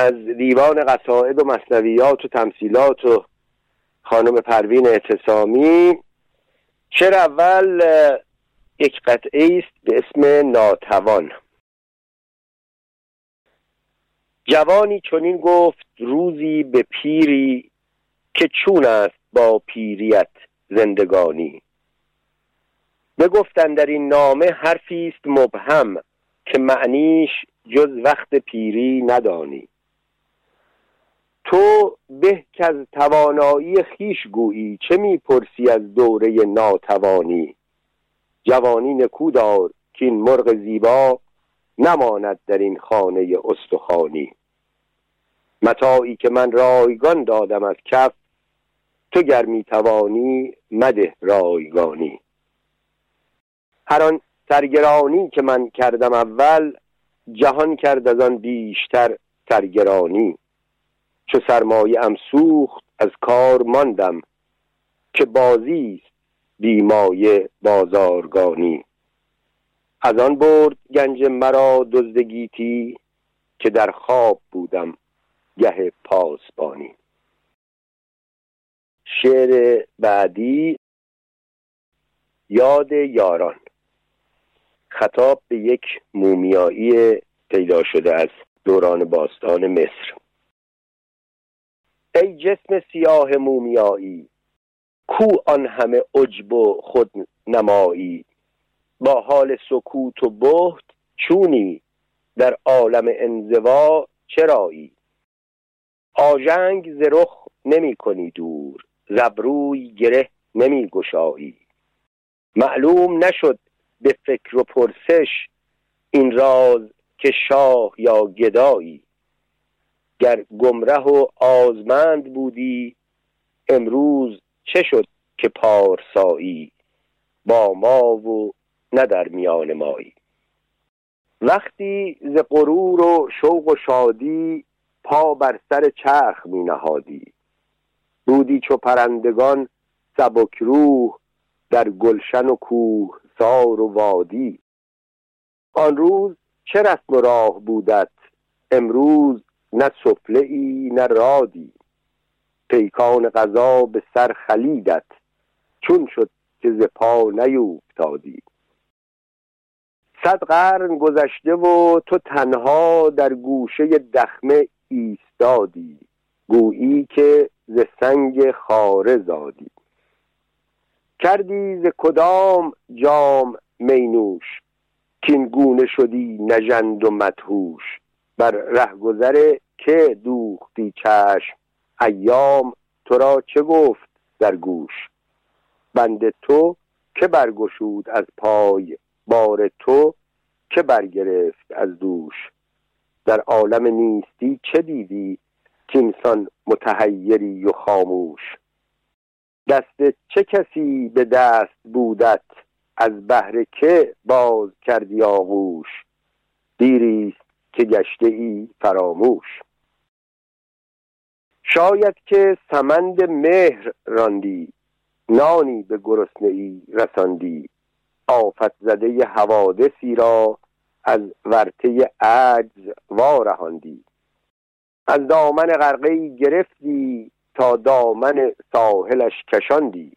از دیوان قصائد و مصنویات و تمثیلات و خانم پروین اعتصامی. شعر اول یک قطعه است به اسم ناتوان. جوانی چنین گفت روزی به پیری که چون است با پیریت زندگانی. بگفتن در این نامه حرفی است مبهم که معنیش جز وقت پیری ندانی. تو به که از توانایی خیش گویی چه می‌پرسی از دوره ناتوانی؟ جوانی نکودار که این مرغ زیبا نماند در این خانه استخانی متاعی که من رایگان دادم از کف تو گر توانی مده رایگانی. هر آن سرگرانی که من کردم اول جهان کرد از آن بیشتر سرگرانی. چو سرمایه ام سوخت از کار ماندم که بازی است بیمایه بازارگانی. از آن برد گنج مرا دزدگیتی که در خواب بودم گه پاسبانی. شعر بعدی یاد یاران. خطاب به یک مومیایی پیدا شده از دوران باستان مصر. ای جسم سیاه مومیایی کو آن همه عجب و خود نمایی. با حال سکوت و بهت چونی در عالم انزوا چرایی. آژنگ ز رخ نمی کنی دور زبروی گره نمی گشایی. معلوم نشد به فکر و پرسش این راز که شاه یا گدایی. گر گمره و آزمند بودی امروز چه شد که پارسایی؟ با ما و نه در میان مایی. وقتی ز غرور و شوق و شادی پا بر سر چرخ می نهادی بودی چو پرندگان سبک روح در گلشن و کوه سار و وادی. آن روز چه رسم راه بودت؟ امروز نه سفله ای نه رادی. پیکان قضا به سر خلیدت. چون شد که ز پا نیوفتادی. صد قرن گذشته و تو تنها در گوشه دخمه ایستادی. گویی که ز سنگ خاره زادی. کردی ز کدام جام مینوش کین گونه شدی نژند و مدهوش. بر رهگذر که دوختی چشم. ایام تو را چه گفت در گوش؟ بند تو که برگشود از پای؟ بار تو که برگرفت از دوش؟ در عالم نیستی چه دیدی که انسان متحیری و خاموش؟ دست چه کسی به دست بودت؟ از بهر که باز کردی آغوش؟ دیریست که گشته ای فراموش. شاید که سمند مهر راندی نانی به گرسنه ای رساندی. آفت زده حوادثی را از ورته عجز وارهاندی. از دامن غرقه گرفتی تا دامن ساحلش کشاندی.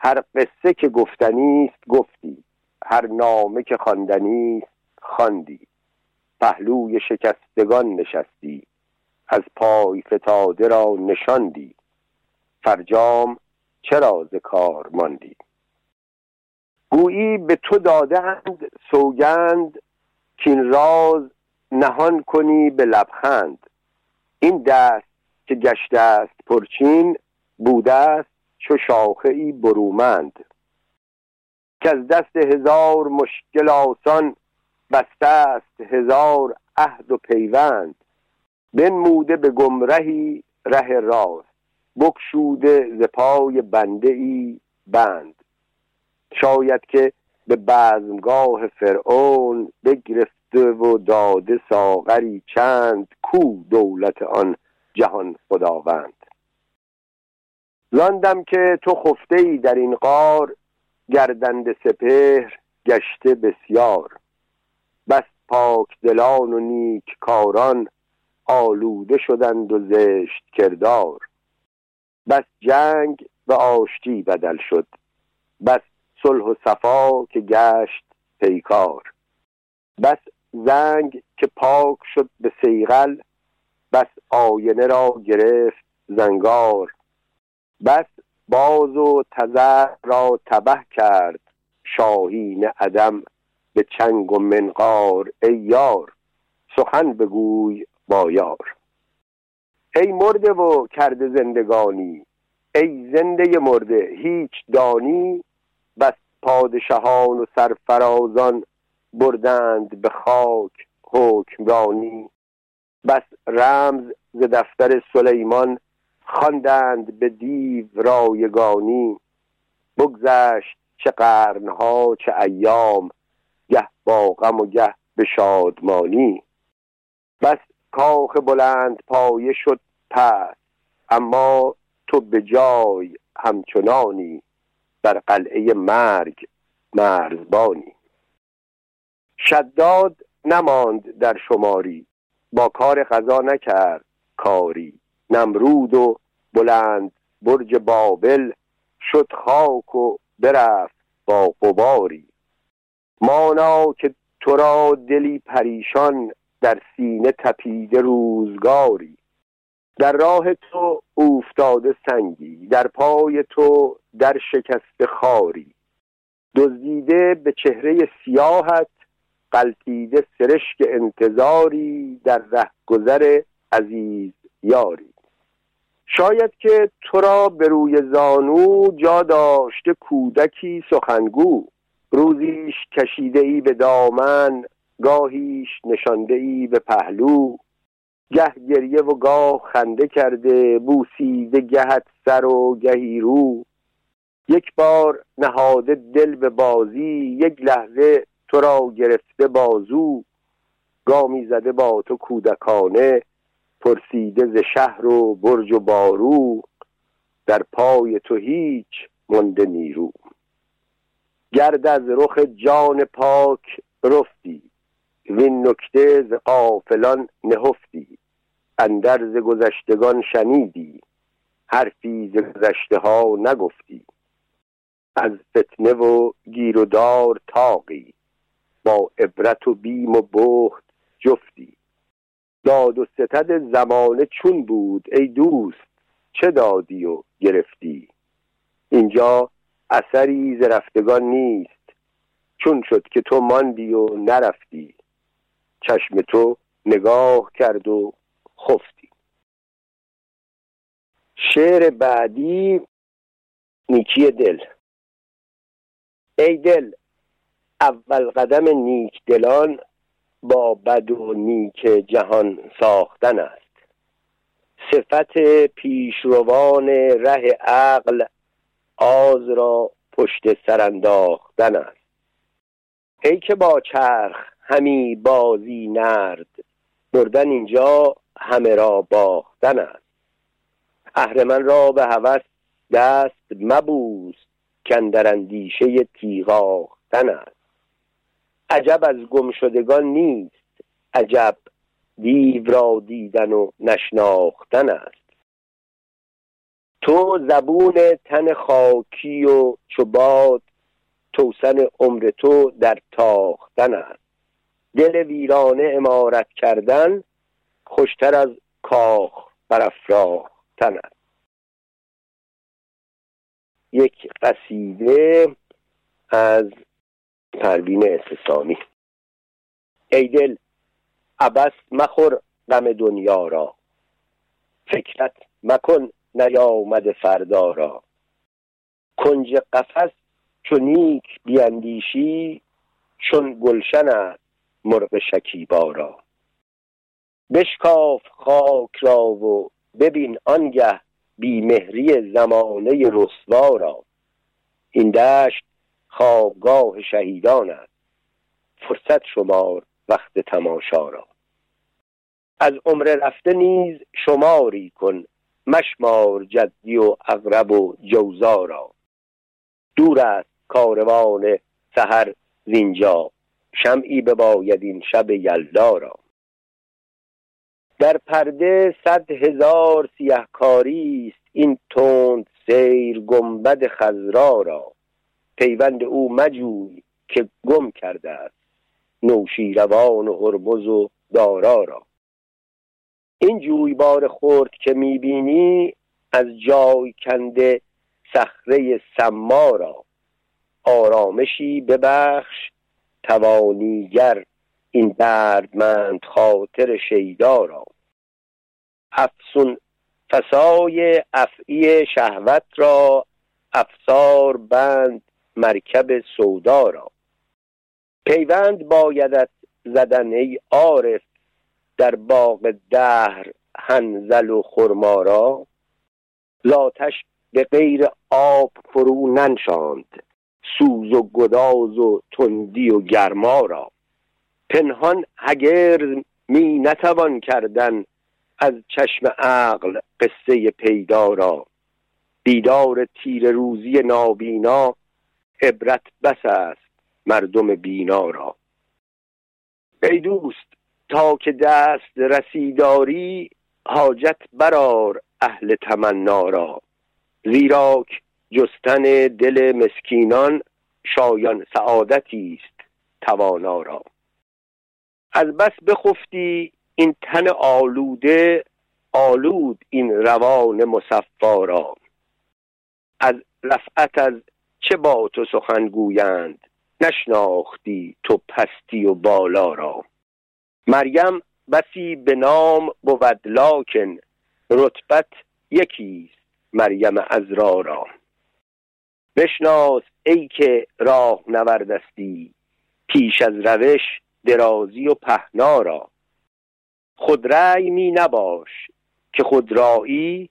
هر قصه که گفتنی است گفتی هر نامه که خواندنی است خواندی. پهلوی شکستگان نشستی. از پای فتاده را نشاندی. فرجام چرا ز کار ماندی؟ گویی به تو دادند سوگند که این راز نهان کنی به لبخند. این دست که گشته است پرچین بوده است چو شاخه ای برومند. که از دست هزار مشکل آسان بسته است هزار عهد و پیوند. بنموده به گمرهی ره راست بکشوده ز پای بنده ای بند. شاید که به بزمگاه فرعون بگرفته و داده ساغری چند کو دولت آن جهان خداوند. لاندم که تو خفته ای در این قار گردند سپهر گشته بسیار. بس پاک دلان و نیک کاران آلوده شدند و زشت کردار. بس جنگ به آشتی بدل شد. بس صلح و صفا که گشت پیکار. بس زنگ که پاک شد به سیغل بس آینه را گرفت زنگار. بس باز و تزر را تبه کرد شاهین عدم. به چنگ و منقار ای یار سخن بگوی با یار. ای مرده و کرده زندگانی ای زنده مرده هیچ دانی. بس پادشاهان و سرفرازان بردند به خاک حکمرانی. بس رمز ز دفتر سلیمان خواندند به دیو رایگانی. بگذشت چه قرنها چه ایام گه با غم و گه به شادمانی. بس کاخ بلند پایه شد پس اما تو به جای همچنانی بر قلعه مرگ مرزبانی. شداد نماند در شماری با کار قضا نکرد کاری. نمرود و بلند برج بابل شد خاک و برفت با قباری مانا که تو را دلی پریشان در سینه تپیده روزگاری. در راه تو اوفتاده سنگی در پای تو در شکست خاری. دزدیده به چهره سیاحت قلتیده سرشک انتظاری در رهگذر عزیز یاری. شاید که تو را به روی زانو جا داشته کودکی سخنگو. روزیش کشیده ای به دامن گاهیش نشانده ای به پهلو. گه گریه و گاه خنده کرده بوسیده گهت سر و گهی رو. یک بار نهاده دل به بازی یک لحظه تو را گرفته بازو. گامی زده با تو کودکانه پرسیده ز شهر و برج و بارو. در پای تو هیچ مونده نیرو. گرد از رخ جان پاک رفتی وین نکته ز قافلان نهفتی. اندر ز گذشتگان شنیدی حرفی ز گذشته ها نگفتی. از فتنه و گیر و دار تاقی با عبرت و بیم و بخت جفتی. داد و ستد زمانه چون بود ای دوست چه دادی و گرفتی؟ اینجا اثری ز رفتگان نیست. چون شد که تو ماندی و نرفتی. چشم تو نگاه کرد و خفتی. شعر بعدی نیکی دل. ای دل اول قدم نیک دلان با بد و نیک جهان ساختن است. صفت پیشروان ره عقل آز را پشت سر انداختن است. ای که با چرخ همی بازی نرد بردن اینجا همه را باختن است. اهرمن را به هوس دست مبوس کندر اندیشه تیغاختن است. عجب از گمشدگان نیست عجب دیو را دیدن و نشناختن است. تو زبون تن خاکی و چوباد توسن عمر تو در تاختن است دل ویرانه امارت کردن خوشتر از کاخ برافراختن است یک قصیده از پروین استسامی ای دل عبس مخور غم دنیا را. فکرت مکن نیامد فردا را. کنج قفس چو نیک بیاندیشی چون گلشن است مرغ شکیبا را. بشکاف خاک را و ببین آنگه بیمهری زمانه رسوا را. این دشت خوابگاه شهیدان است. فرصت شمار وقت تماشا را. از عمر رفته نیز شماری کن مشمار جدی و اغرب و جوزا را. دور است کاروان سهر زینجا. شمعی بباید این شب یلدا را. در پرده صد هزار سیهکاری است این تند سیر گنبد خزرا را. پیوند او مجوی که گم کرده است نوشیروان و هرمز و دارا را. این جویبار خرد که می‌بینی از جای کنده صخره سما را. آرامشی ببخش توانیگر این دردمند خاطر شیدا را. افسون فسای افعی شهوت را افسار بند مرکب سودا را. پیوند بایدت زدن ای عارف در باغ دهر هنزل و خرما را زاتش به غیر آب فرو ننشاند سوز و گداز و تندی و گرما را. پنهان هگر می نتوان کردن از چشم عقل قصه پیدا را. دیدار تیر روزی نابینا عبرت بس است مردم بینا را. ای دوست تا که دست رسیداری حاجت برار اهل تمنا را. زیراک جستن دل مسکینان شایان سعادتی است توانا را. از بس بخفتی این تن آلوده آلود این روان مصفا را. از رفعت از چه با تو سخن گویند؟ نشناختی تو پستی و بالا را. مریم بسی به نام بود لاکن رتبت یکیست مریم ازرا را. بشناس ای که راه نوردستی پیش از روش درازی و پهنا را. خودرأی می نباش که خودرایی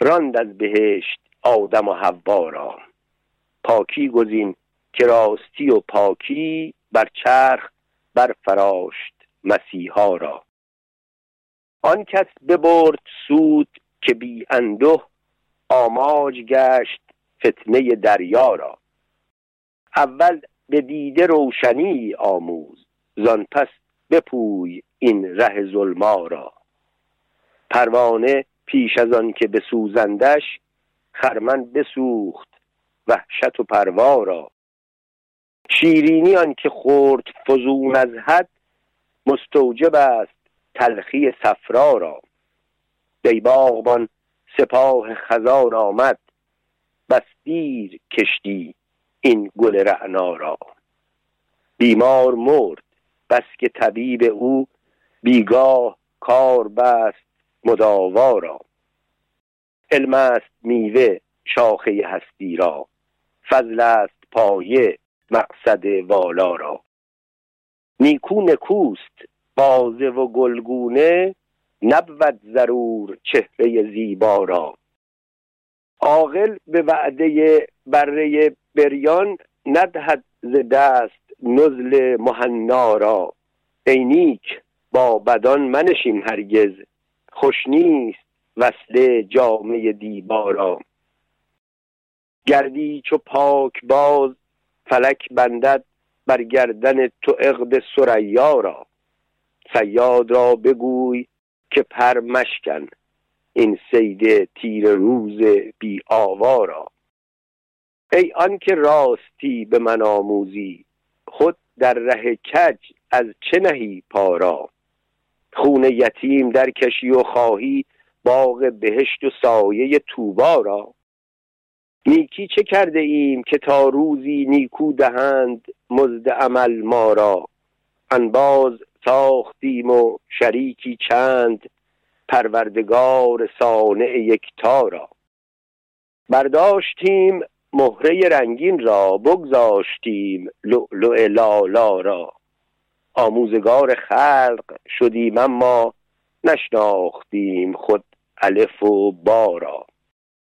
راند از بهشت آدم و حوا را. پاکی گزین که راستی و پاکی بر چرخ برفراشت. مسیحا را. آن کس ببرد سود که بی اندوه آماج گشت فتنه دریا را. اول به دیده روشنی آموز زان پس بپوی این ره ظلما را. پروانه پیش از آن که بسوزندش خرمن بسوخت وحشت و پروا را. شیرینی آن که خورد فزون از حد مستوجب است تلخی صفرا را. ای باغبان سپاه خزار آمد. بس دیر کشتی این گل رعنا را. بیمار مرد بس که طبیب او بیگاه کار بست مداوا را. علم است میوه شاخه هستی را. فضل است پایه مقصد والا را. نیکو نکوست بازه و گلگونه نبود ضرور چهره زیبا را. عاقل به وعده بره بریان ندهد ز دست نزل مهنا را. ای نیک با بدان منشین هرگز خوش نیست وصله جامعه دیبا را. گردی چو پاک باز فلک بندد بر گردن تو عقد سریا را. سیاد را بگوی که پر مشکن این سید تیر روز بی آوا ای آنکه راستی به من آموزی خود در ره کج از چه نهی پارا خون یتیم در کشی و خواهی باغ بهشت و سایه توبا را. نیکی چه کرده ایم که تا روزی نیکو دهند مزد عمل ما را؟ انباز ساختیم و شریکی چند پروردگار صانع یکتا را. برداشتیم مهره رنگین را بگذاشتیم لؤلؤ لالا را. آموزگار خلق شدیم اما نشناختیم خود الف و با را.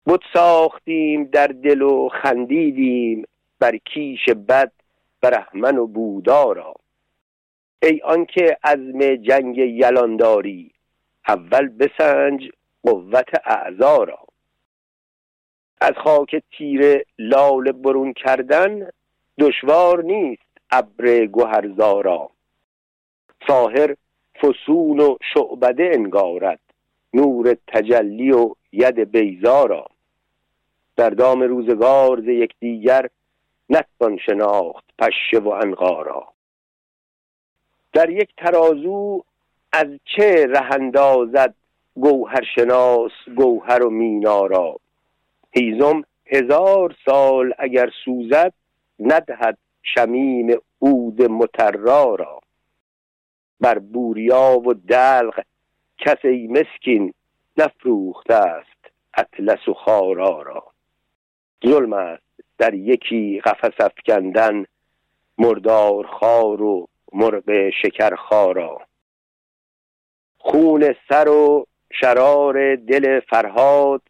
بود ساختیم در دل و خندیدیم بر کیش بد برهمن و بودا را. ای آنکه عزم جنگ یلان داری اول بسنج قوت اعضا را. از خاک تیره لال برون کردن دشوار نیست ابر گهرزارا ساهر فسون و شعبده انگارد نور تجلی و ید بیزارا در دام روزگار ز یکدیگر نتوان شناخت پشه و انقارا. در یک ترازو از چه رهندازد گوهر شناس گوهر و مینا را هیزم هزار سال اگر سوزد ندهد شمیم عود مترا را. بر بوریا و دلق کس ای مسکین نفروخته است اطلس و خارا را. ظلم است در یکی قفس افکندن مردار خار و مرغ شکر خارا. خون سر و شرار دل فرهاد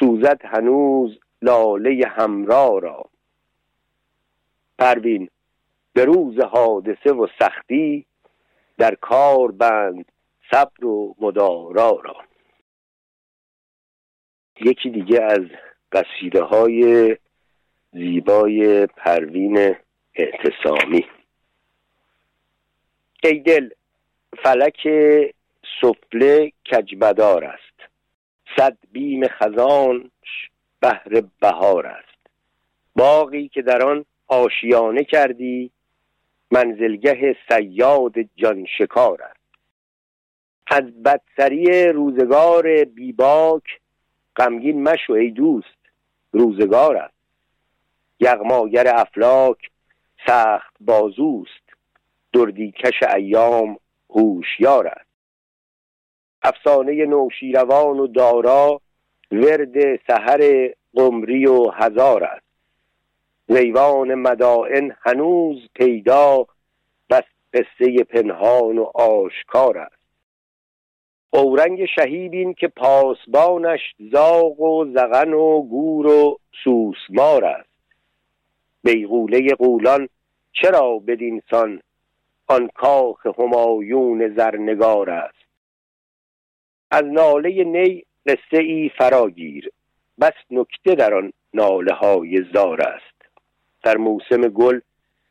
سوزد هنوز لاله همرا را. پروین به روز حادثه و سختی در کار بند صبر و مدارا را. یکی دیگه از قصیده های زیبای پروین اعتصامی. ای دل فلک سفله کجبدار است. صد بیم خزانش بهر بهار است. باقی که در آن آشیانه کردی منزلگه سیاد جان شکار است. از بدسری روزگار بیباک غمگین مشو ای دوست. روزگار است. یغماگر افلاک سخت بازوست. دردیکش ایام هوشیار است. افسانه نوشیروان و دارا ورد سحر قمری و هزار است. زیوان مدائن هنوز پیدا بس قصه پنهان و آشکار است. اورنگ شهیدین که پاسبانش زاغ و زغن و گور و سوسمار است. بیغوله قولان چرا بدینسان آن کاخ همایون زرنگار است؟ از ناله نی قصه ای فراگیر بس نکته در آن ناله های زار است. در موسم گل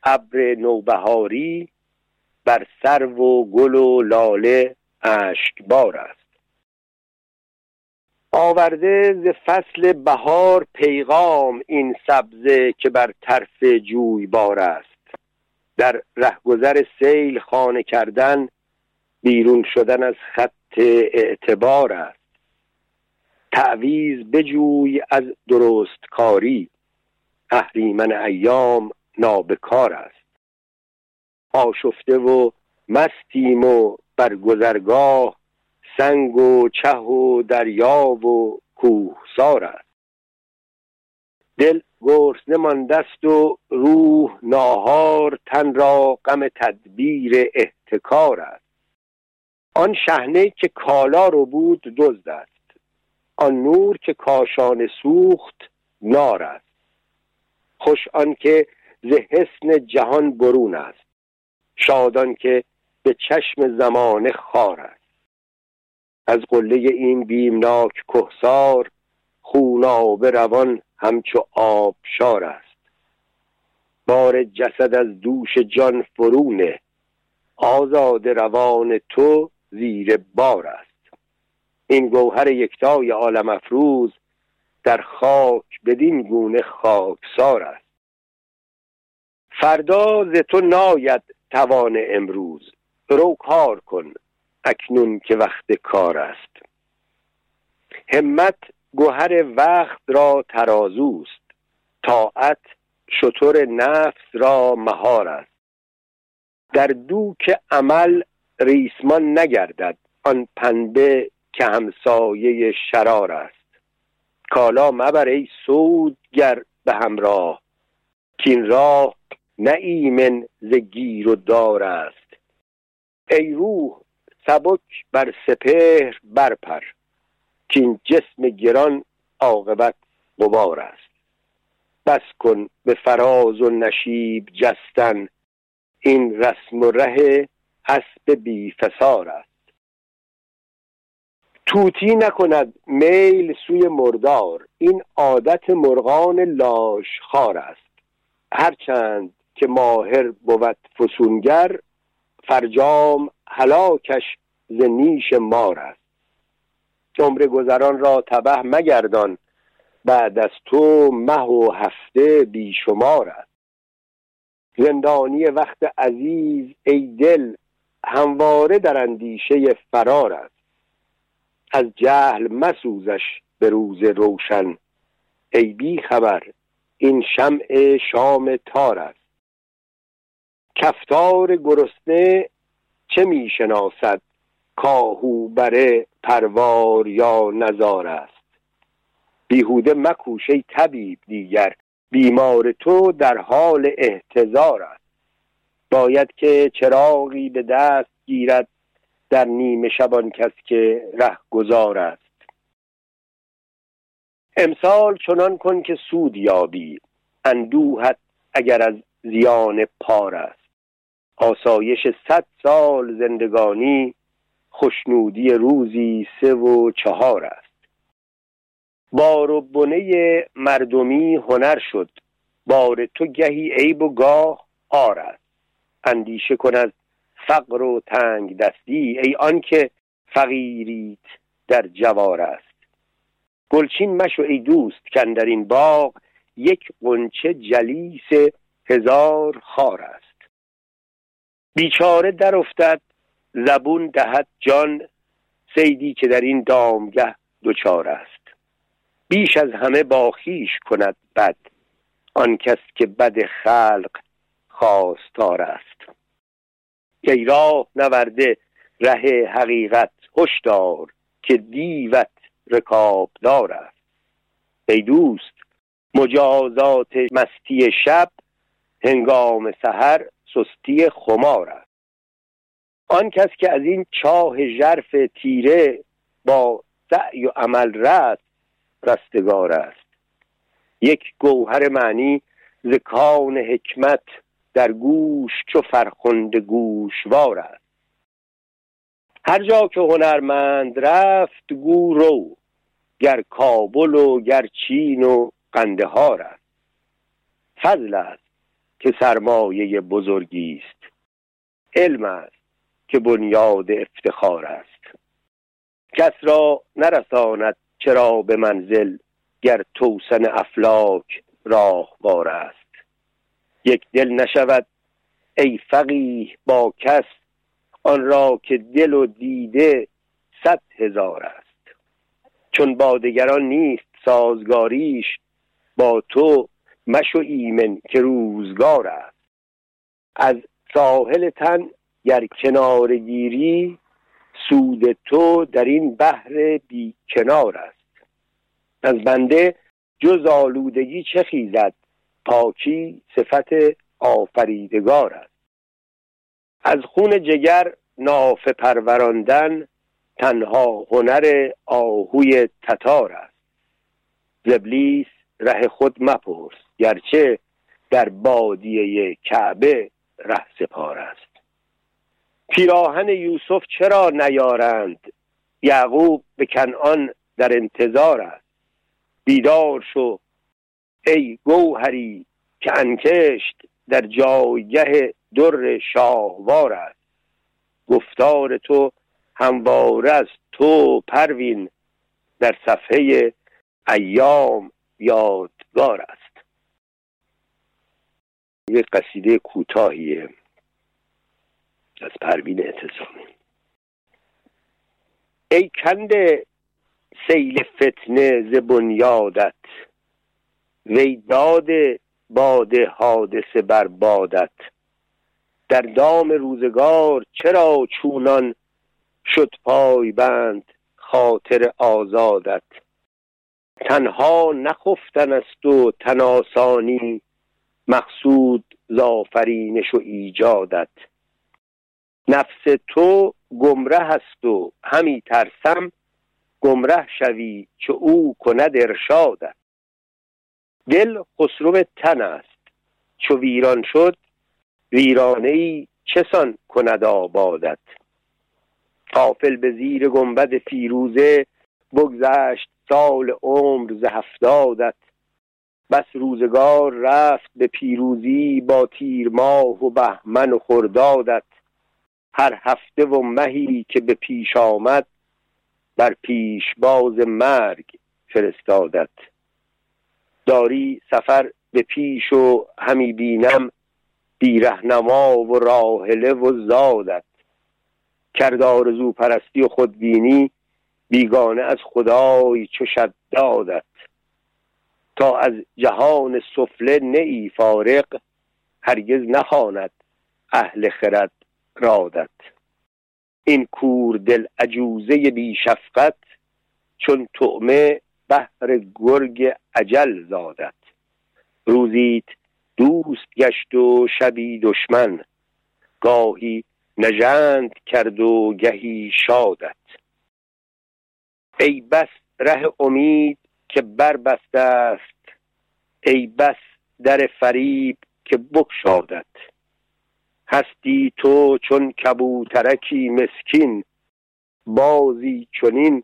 ابر نوبهاری بر سرو و گل و لاله اشکبار است. آورده ز فصل بهار پیغام این سبزه که بر طرف بار است. در رهگذر سیل خانه کردن بیرون شدن از خط اعتبار است. تعویز بجوی از درست کاری. اهریمن ایام نابکار است. آشفته و مستیم و بر گذرگاه سنگ و چه و دریا و کوهسار است. دل گرسنه ماندست و روح ناهار تن را غم تدبیر احتکار است. آن شهنه که کالا رو بود دزد است. آن نور که کاشان سوخت نار است. خوش آن که ز حسن جهان برون است. شادان که به چشم زمانه خار است. از قله این بیمناک کهسار خوناب روان همچو آبشار است. بار جسد از دوش جان فرونه آزاد روان تو زیر بار است. این گوهر یکتای عالم افروز در خاک بدین گونه خاکسار است. فردا ز تو ناید توان امروز. رو کار کن اکنون که وقت کار است. همت گوهر وقت را ترازوست. طاعت شطور نفس را مهار است. در دوک عمل ریسمان نگردد. آن پنبه که همسایه شرار است. کالا مبر ای سودگر به همراه. کین راه نه ایمن ز و دار است. ای روح سبک بر سپهر برپر. که این جسم گران عاقبت غبار است. بس کن به فراز و نشیب جستن. این رسم و ره اسب بی فسار است. توتی نکند میل سوی مردار. این عادت مرغان لاش خار است. هرچند که ماهر بود فسونگر فرجام هلاکش ز نیش مار است. عمر گذران را تبه مگردان بعد از تو مه و هفته بیشمار است. زندانی وقت عزیز ای دل همواره در اندیشه فرار است. از جهل مسوزش به روز روشن. ای بی خبر این شمع شام تار است. کفتار گرسنه چه می‌شناسد؟ کاهو بره پروار یا نزار است. بیهوده مکوش ای طبیب دیگر بیمار تو در حال احتضار است. باید که چراغی به دست گیرد در نیمه شبان کس که ره گذار است. امسال چنان کن که سود یابی اندوهت اگر از زیان پار است. آسایش صد سال زندگانی خوشنودی روزی سه و چهار است. بار و بنه مردمی هنر شد. بار تو گهی عیب و گاه آر است. اندیشه کن از فقر و تنگ دستی ای آنکه فقیریت در جوار است. گلچین مشو ای دوست کن در این باغ یک قنچه جلیس هزار خار است. بیچاره در افتد زبون دهد جان سیدی که در این دامگه دچار است. بیش از همه باخیش کند بد آن کس که بد خلق خواستار است. ای راه نورده ره حقیقت هشدار که دیوت رکابدار است. ای دوست مجازات مستی شب هنگام سحر سستی خمار است. آن کس که از این چاه ژرف تیره با سعی و عمل رست رستگار است. یک گوهر معنی ز کان حکمت در گوش چو فرخنده گوشوار است. هر جا که هنرمند رفت گو رو گر کابل و گر چین و قندهار است. فضل که سرمایه بزرگی است. علم است که بنیاد افتخار است. کس را نرساند چرا به منزل گر توسن افلاک راهوار است. یک دل نشود ای فقیه با کس آن را که دل و دیده صد هزار است. چون با دگران نیست سازگاریش با تو مشو ایمن که روزگار است. از ساحل تن گر کنار گیری سود تو در این بحر بی کنار است. از بنده جز آلودگی چه خیزد؟ پاکی صفت آفریدگار است. از خون جگر نافه پروراندن تنها هنر آهوی تتار است. زبلیس ره خود مپرس. گرچه در بادیه کعبه ره سپار است. پیراهن یوسف چرا نیارند؟ یعقوب به کنعان در انتظار است. بیدار شو ای گوهری که انکشت در جایگه در شاهوار است. گفتار تو همواره از تو پروین در صفحه ایام یادگار است. یک قصیده کوتاهیه از پروین اعتصامی. ای کنده سیل فتنه ز بنیادت وی داد باد حادثه بر بادت. در دام روزگار چرا چونان شد پای بند خاطر آزادت؟ تنها نخفتن است و تناسانی مقصود زافرینش و ایجادت. نفس تو گمره است و همی ترسم گمره شوی چه او کند ارشادت. دل خسرو تن است چو ویران شد ویرانه ای چسان کند آبادت. قافل به زیر گنبد فیروزه بگذشت سال عمر ز هفتادت. بس روزگار رفت به پیروزی با تیر ماه و بهمن و خردادت. هر هفته و مهی که به پیش آمد بر پیش باز مرگ فرستادت. داری سفر به پیش و همی بینم بیرهنما و راهله و زادت. کرد آرزو پرستی و خودبینی بیگانه از خدای چو دادت تا از جهان سفله نی فارق هرگز نخواند اهل خرد رادت. این کور دل عجوزه بی شفقت چون طعمه بهر گرگ عجل زادت. روزیت دوست گشت و شبی دشمن گاهی نژند کرد و گهی شادت. ای بس ره امید که بربسته است. ای بس در فریب که بکشادت هستی تو چون کبوترکی مسکین. بازی چنین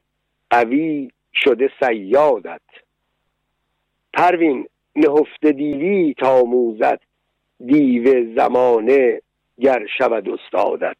قوی شده سیادت پروین نهفته دیوی تا موزد. دیو زمانه گر شود استادت.